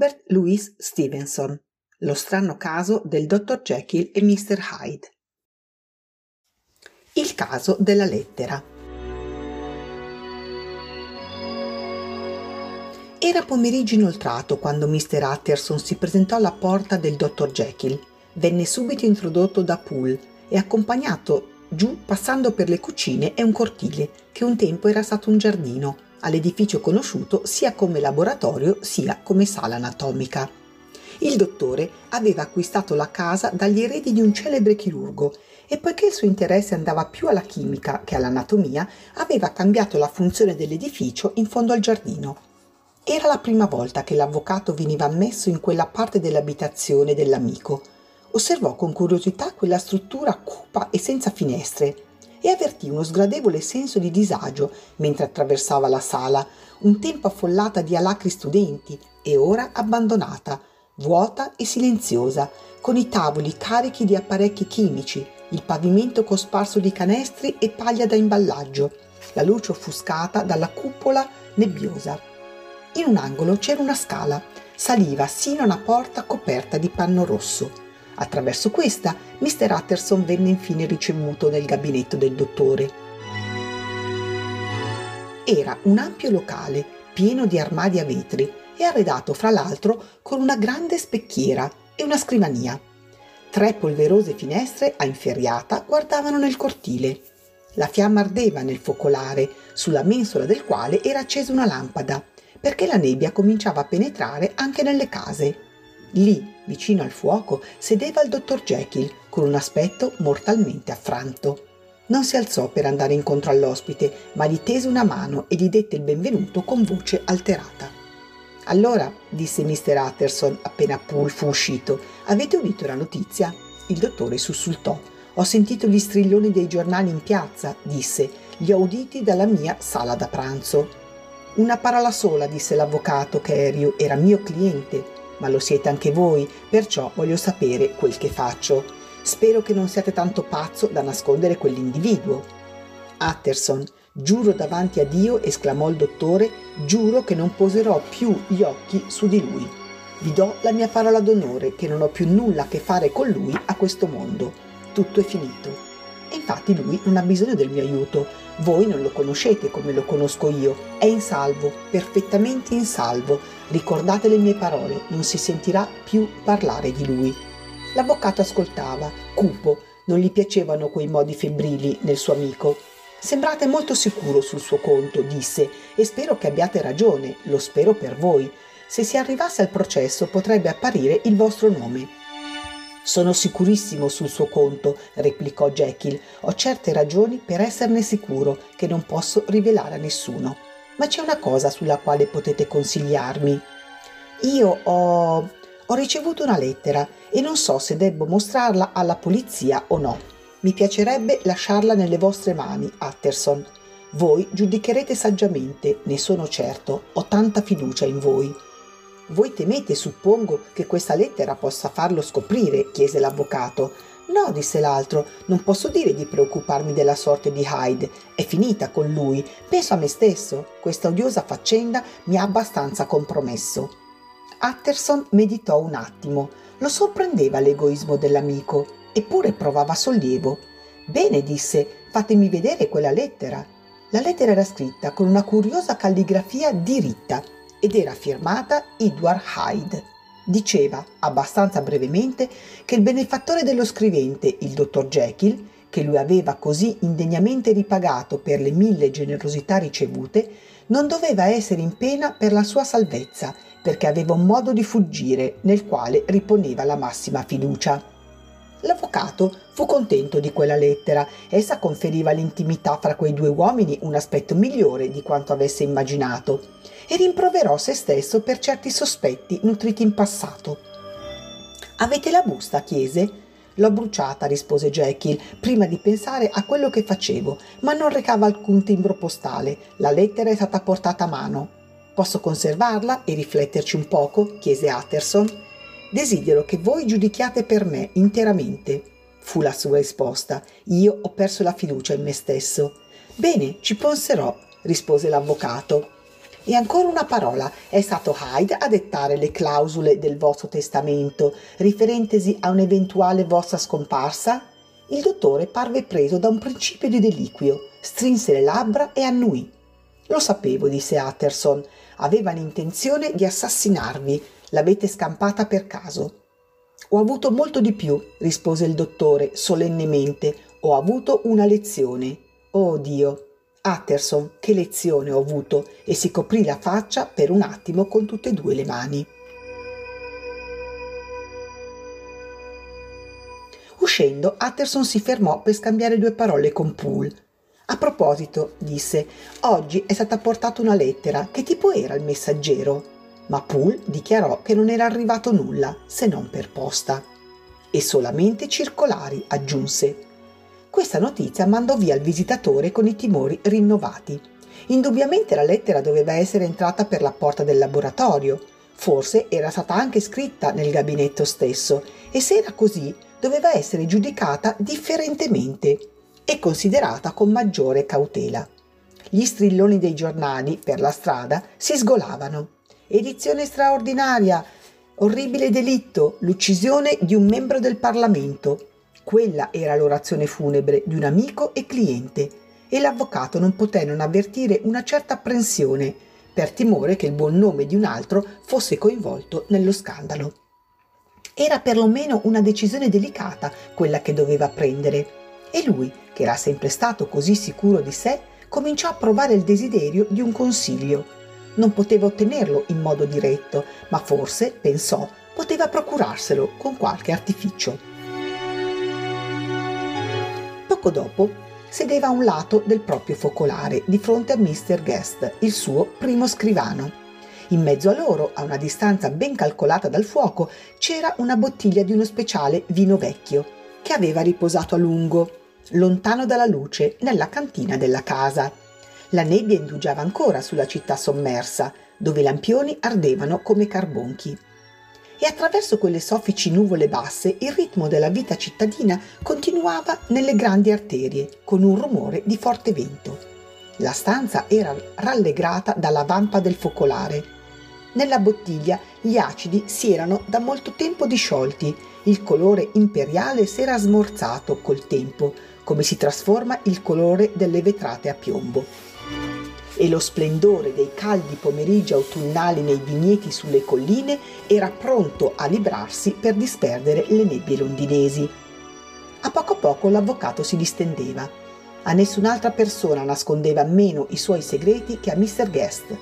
Robert Louis Stevenson. Lo strano caso del dottor Jekyll e Mr. Hyde. Il caso della lettera. Era pomeriggio inoltrato quando Mr. Utterson si presentò alla porta del dottor Jekyll. Venne subito introdotto da Poole e accompagnato giù passando per le cucine e un cortile, che un tempo era stato un giardino, all'edificio conosciuto sia come laboratorio sia come sala anatomica. Il dottore aveva acquistato la casa dagli eredi di un celebre chirurgo e poiché il suo interesse andava più alla chimica che all'anatomia, aveva cambiato la funzione dell'edificio in fondo al giardino. Era la prima volta che l'avvocato veniva ammesso in quella parte dell'abitazione dell'amico osservò con curiosità quella struttura cupa e senza finestre e avvertì uno sgradevole senso di disagio mentre attraversava la sala, un tempo affollata di alacri studenti e ora abbandonata, vuota e silenziosa, con i tavoli carichi di apparecchi chimici, il pavimento cosparso di canestri e paglia da imballaggio, la luce offuscata dalla cupola nebbiosa. In un angolo c'era una scala, saliva sino a una porta coperta di panno rosso. Attraverso questa, Mr. Utterson venne infine ricevuto nel gabinetto del dottore. Era un ampio locale, pieno di armadi a vetri e arredato fra l'altro con una grande specchiera e una scrivania. Tre polverose finestre a inferriata guardavano nel cortile. La fiamma ardeva nel focolare, sulla mensola del quale era accesa una lampada, perché la nebbia cominciava a penetrare anche nelle case. Lì, vicino al fuoco, sedeva il dottor Jekyll con un aspetto mortalmente affranto. Non si alzò per andare incontro all'ospite, ma gli tese una mano e gli dette il benvenuto con voce alterata. Allora, disse Mr. Utterson appena Poole fu uscito, avete udito la notizia? Il dottore sussultò. Ho sentito gli strilloni dei giornali in piazza, disse. Li ho uditi dalla mia sala da pranzo. Una parola sola, disse l'avvocato Kerio, era mio cliente ma lo siete anche voi, perciò voglio sapere quel che faccio. Spero che non siate tanto pazzo da nascondere quell'individuo. Utterson, giuro davanti a Dio, esclamò il dottore, giuro che non poserò più gli occhi su di lui. Vi do la mia parola d'onore che non ho più nulla a che fare con lui a questo mondo. Tutto è finito. E infatti lui non ha bisogno del mio aiuto. Voi non lo conoscete come lo conosco io. È in salvo, perfettamente in salvo. Ricordate le mie parole, non si sentirà più parlare di lui. L'avvocato ascoltava, cupo, non gli piacevano quei modi febbrili nel suo amico. Sembrate molto sicuro sul suo conto, disse, e spero che abbiate ragione, lo spero per voi. Se si arrivasse al processo potrebbe apparire il vostro nome. Sono sicurissimo sul suo conto, replicò Jekyll. Ho certe ragioni per esserne sicuro che non posso rivelare a nessuno. Ma c'è una cosa sulla quale potete consigliarmi. Io ho. ho ricevuto una lettera e non so se debbo mostrarla alla polizia o no. Mi piacerebbe lasciarla nelle vostre mani, Utterson. Voi giudicherete saggiamente, ne sono certo, ho tanta fiducia in voi. Voi temete, suppongo, che questa lettera possa farlo scoprire? chiese l'avvocato. No, disse l'altro, non posso dire di preoccuparmi della sorte di Hyde. È finita con lui. Penso a me stesso. Questa odiosa faccenda mi ha abbastanza compromesso. Utterson meditò un attimo. Lo sorprendeva l'egoismo dell'amico, eppure provava sollievo. Bene, disse, fatemi vedere quella lettera. La lettera era scritta con una curiosa calligrafia diritta ed era firmata Edward Hyde. Diceva, abbastanza brevemente, che il benefattore dello scrivente, il dottor Jekyll, che lui aveva così indegnamente ripagato per le mille generosità ricevute, non doveva essere in pena per la sua salvezza, perché aveva un modo di fuggire nel quale riponeva la massima fiducia. L'avvocato fu contento di quella lettera. Essa conferiva all'intimità fra quei due uomini un aspetto migliore di quanto avesse immaginato e rimproverò se stesso per certi sospetti nutriti in passato. Avete la busta? chiese. L'ho bruciata, rispose Jekyll, prima di pensare a quello che facevo, ma non recava alcun timbro postale. La lettera è stata portata a mano. Posso conservarla e rifletterci un poco? chiese Utterson. Desidero che voi giudichiate per me interamente. Fu la sua risposta. Io ho perso la fiducia in me stesso. Bene, ci penserò, rispose l'avvocato. E ancora una parola, è stato Hyde a dettare le clausole del vostro testamento, riferentesi a un'eventuale vostra scomparsa? Il dottore parve preso da un principio di deliquio, strinse le labbra e annuì. Lo sapevo, disse Utterson. Avevano intenzione di assassinarvi. L'avete scampata per caso. Ho avuto molto di più, rispose il dottore solennemente. Ho avuto una lezione. Oh Dio. Utterson, che lezione ho avuto, e si coprì la faccia per un attimo con tutte e due le mani. Uscendo, Utterson si fermò per scambiare due parole con Poole. A proposito, disse, oggi è stata portata una lettera. Che tipo era il messaggero? Ma Poole dichiarò che non era arrivato nulla, se non per posta. E solamente circolari, aggiunse. Questa notizia mandò via il visitatore con i timori rinnovati. Indubbiamente la lettera doveva essere entrata per la porta del laboratorio. Forse era stata anche scritta nel gabinetto stesso e se era così doveva essere giudicata differentemente e considerata con maggiore cautela. Gli strilloni dei giornali per la strada si sgolavano. Edizione straordinaria! Orribile delitto! L'uccisione di un membro del Parlamento. Quella era l'orazione funebre di un amico e cliente e l'avvocato non poté non avvertire una certa apprensione per timore che il buon nome di un altro fosse coinvolto nello scandalo. Era perlomeno una decisione delicata quella che doveva prendere e lui, che era sempre stato così sicuro di sé, cominciò a provare il desiderio di un consiglio. Non poteva ottenerlo in modo diretto, ma forse, pensò, poteva procurarselo con qualche artificio. Poco dopo sedeva a un lato del proprio focolare, di fronte a Mr. Guest, il suo primo scrivano. In mezzo a loro, a una distanza ben calcolata dal fuoco, c'era una bottiglia di uno speciale vino vecchio, che aveva riposato a lungo, lontano dalla luce, nella cantina della casa. La nebbia indugiava ancora sulla città sommersa, dove i lampioni ardevano come carbonchi. E attraverso quelle soffici nuvole basse il ritmo della vita cittadina continuava nelle grandi arterie, con un rumore di forte vento. La stanza era rallegrata dalla vampa del focolare, nella bottiglia gli acidi si erano da molto tempo disciolti, il colore imperiale si era smorzato col tempo, come si trasforma il colore delle vetrate a piombo. E lo splendore dei caldi pomeriggi autunnali nei vigneti sulle colline era pronto a librarsi per disperdere le nebbie londinesi. A poco a poco l'avvocato si distendeva. A nessun'altra persona nascondeva meno i suoi segreti che a Mr. Guest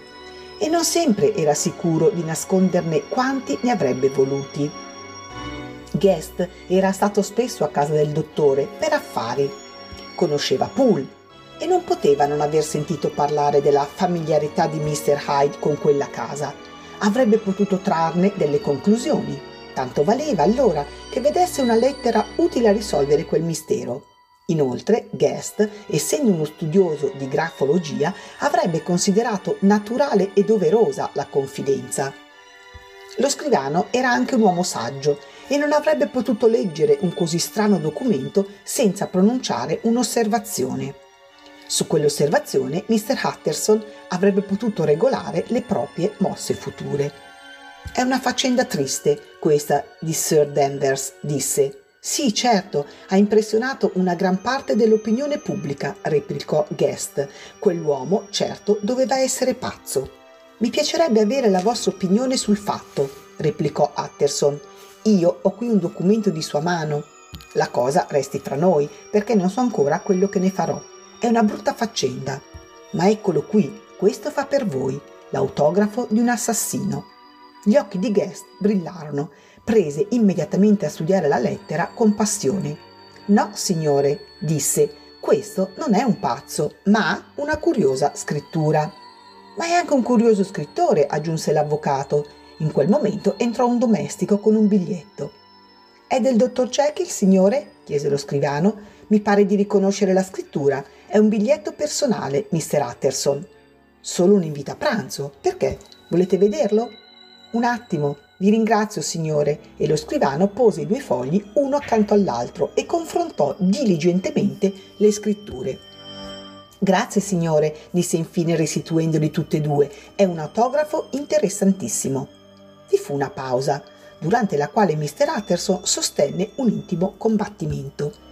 e non sempre era sicuro di nasconderne quanti ne avrebbe voluti. Guest era stato spesso a casa del dottore per affari. Conosceva Poole e non poteva non aver sentito parlare della familiarità di Mr. Hyde con quella casa. Avrebbe potuto trarne delle conclusioni. Tanto valeva allora che vedesse una lettera utile a risolvere quel mistero. Inoltre, Guest, essendo uno studioso di grafologia, avrebbe considerato naturale e doverosa la confidenza. Lo scrivano era anche un uomo saggio e non avrebbe potuto leggere un così strano documento senza pronunciare un'osservazione. Su quell'osservazione Mr. Hutterson avrebbe potuto regolare le proprie mosse future. È una faccenda triste, questa di Sir Danvers, disse. Sì, certo, ha impressionato una gran parte dell'opinione pubblica, replicò Guest. Quell'uomo, certo, doveva essere pazzo. Mi piacerebbe avere la vostra opinione sul fatto, replicò Utterson. Io ho qui un documento di sua mano. La cosa resti fra noi, perché non so ancora quello che ne farò. È una brutta faccenda. Ma eccolo qui, questo fa per voi, l'autografo di un assassino. Gli occhi di Guest brillarono prese immediatamente a studiare la lettera con passione. No, signore, disse, questo non è un pazzo, ma una curiosa scrittura. Ma è anche un curioso scrittore, aggiunse l'avvocato. In quel momento entrò un domestico con un biglietto. È del dottor Jekyll, signore? chiese lo scrivano. Mi pare di riconoscere la scrittura. È un biglietto personale, Mr. Utterson. Solo un invito a pranzo. Perché? Volete vederlo? Un attimo, vi ringrazio, signore, e lo scrivano pose i due fogli uno accanto all'altro e confrontò diligentemente le scritture. Grazie signore, disse infine restituendoli tutte e due. È un autografo interessantissimo. Vi fu una pausa, durante la quale Mr. Utterson sostenne un intimo combattimento.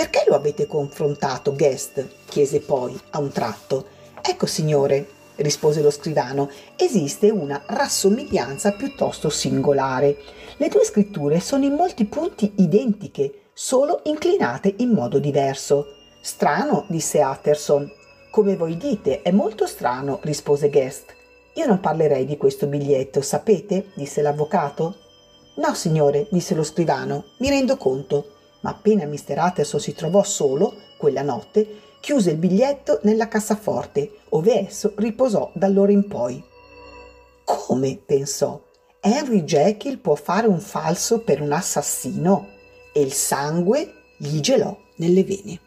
Perché lo avete confrontato, Guest? chiese poi, a un tratto. Ecco, signore, rispose lo scrivano, esiste una rassomiglianza piuttosto singolare. Le due scritture sono in molti punti identiche, solo inclinate in modo diverso. Strano, disse Utterson. Come voi dite, è molto strano, rispose Guest. Io non parlerei di questo biglietto, sapete? disse l'avvocato. No, signore, disse lo scrivano, mi rendo conto. Ma appena Mr. Utterson si trovò solo, quella notte, chiuse il biglietto nella cassaforte, ove esso riposò d'allora in poi. Come? pensò. Henry Jekyll può fare un falso per un assassino? e il sangue gli gelò nelle vene.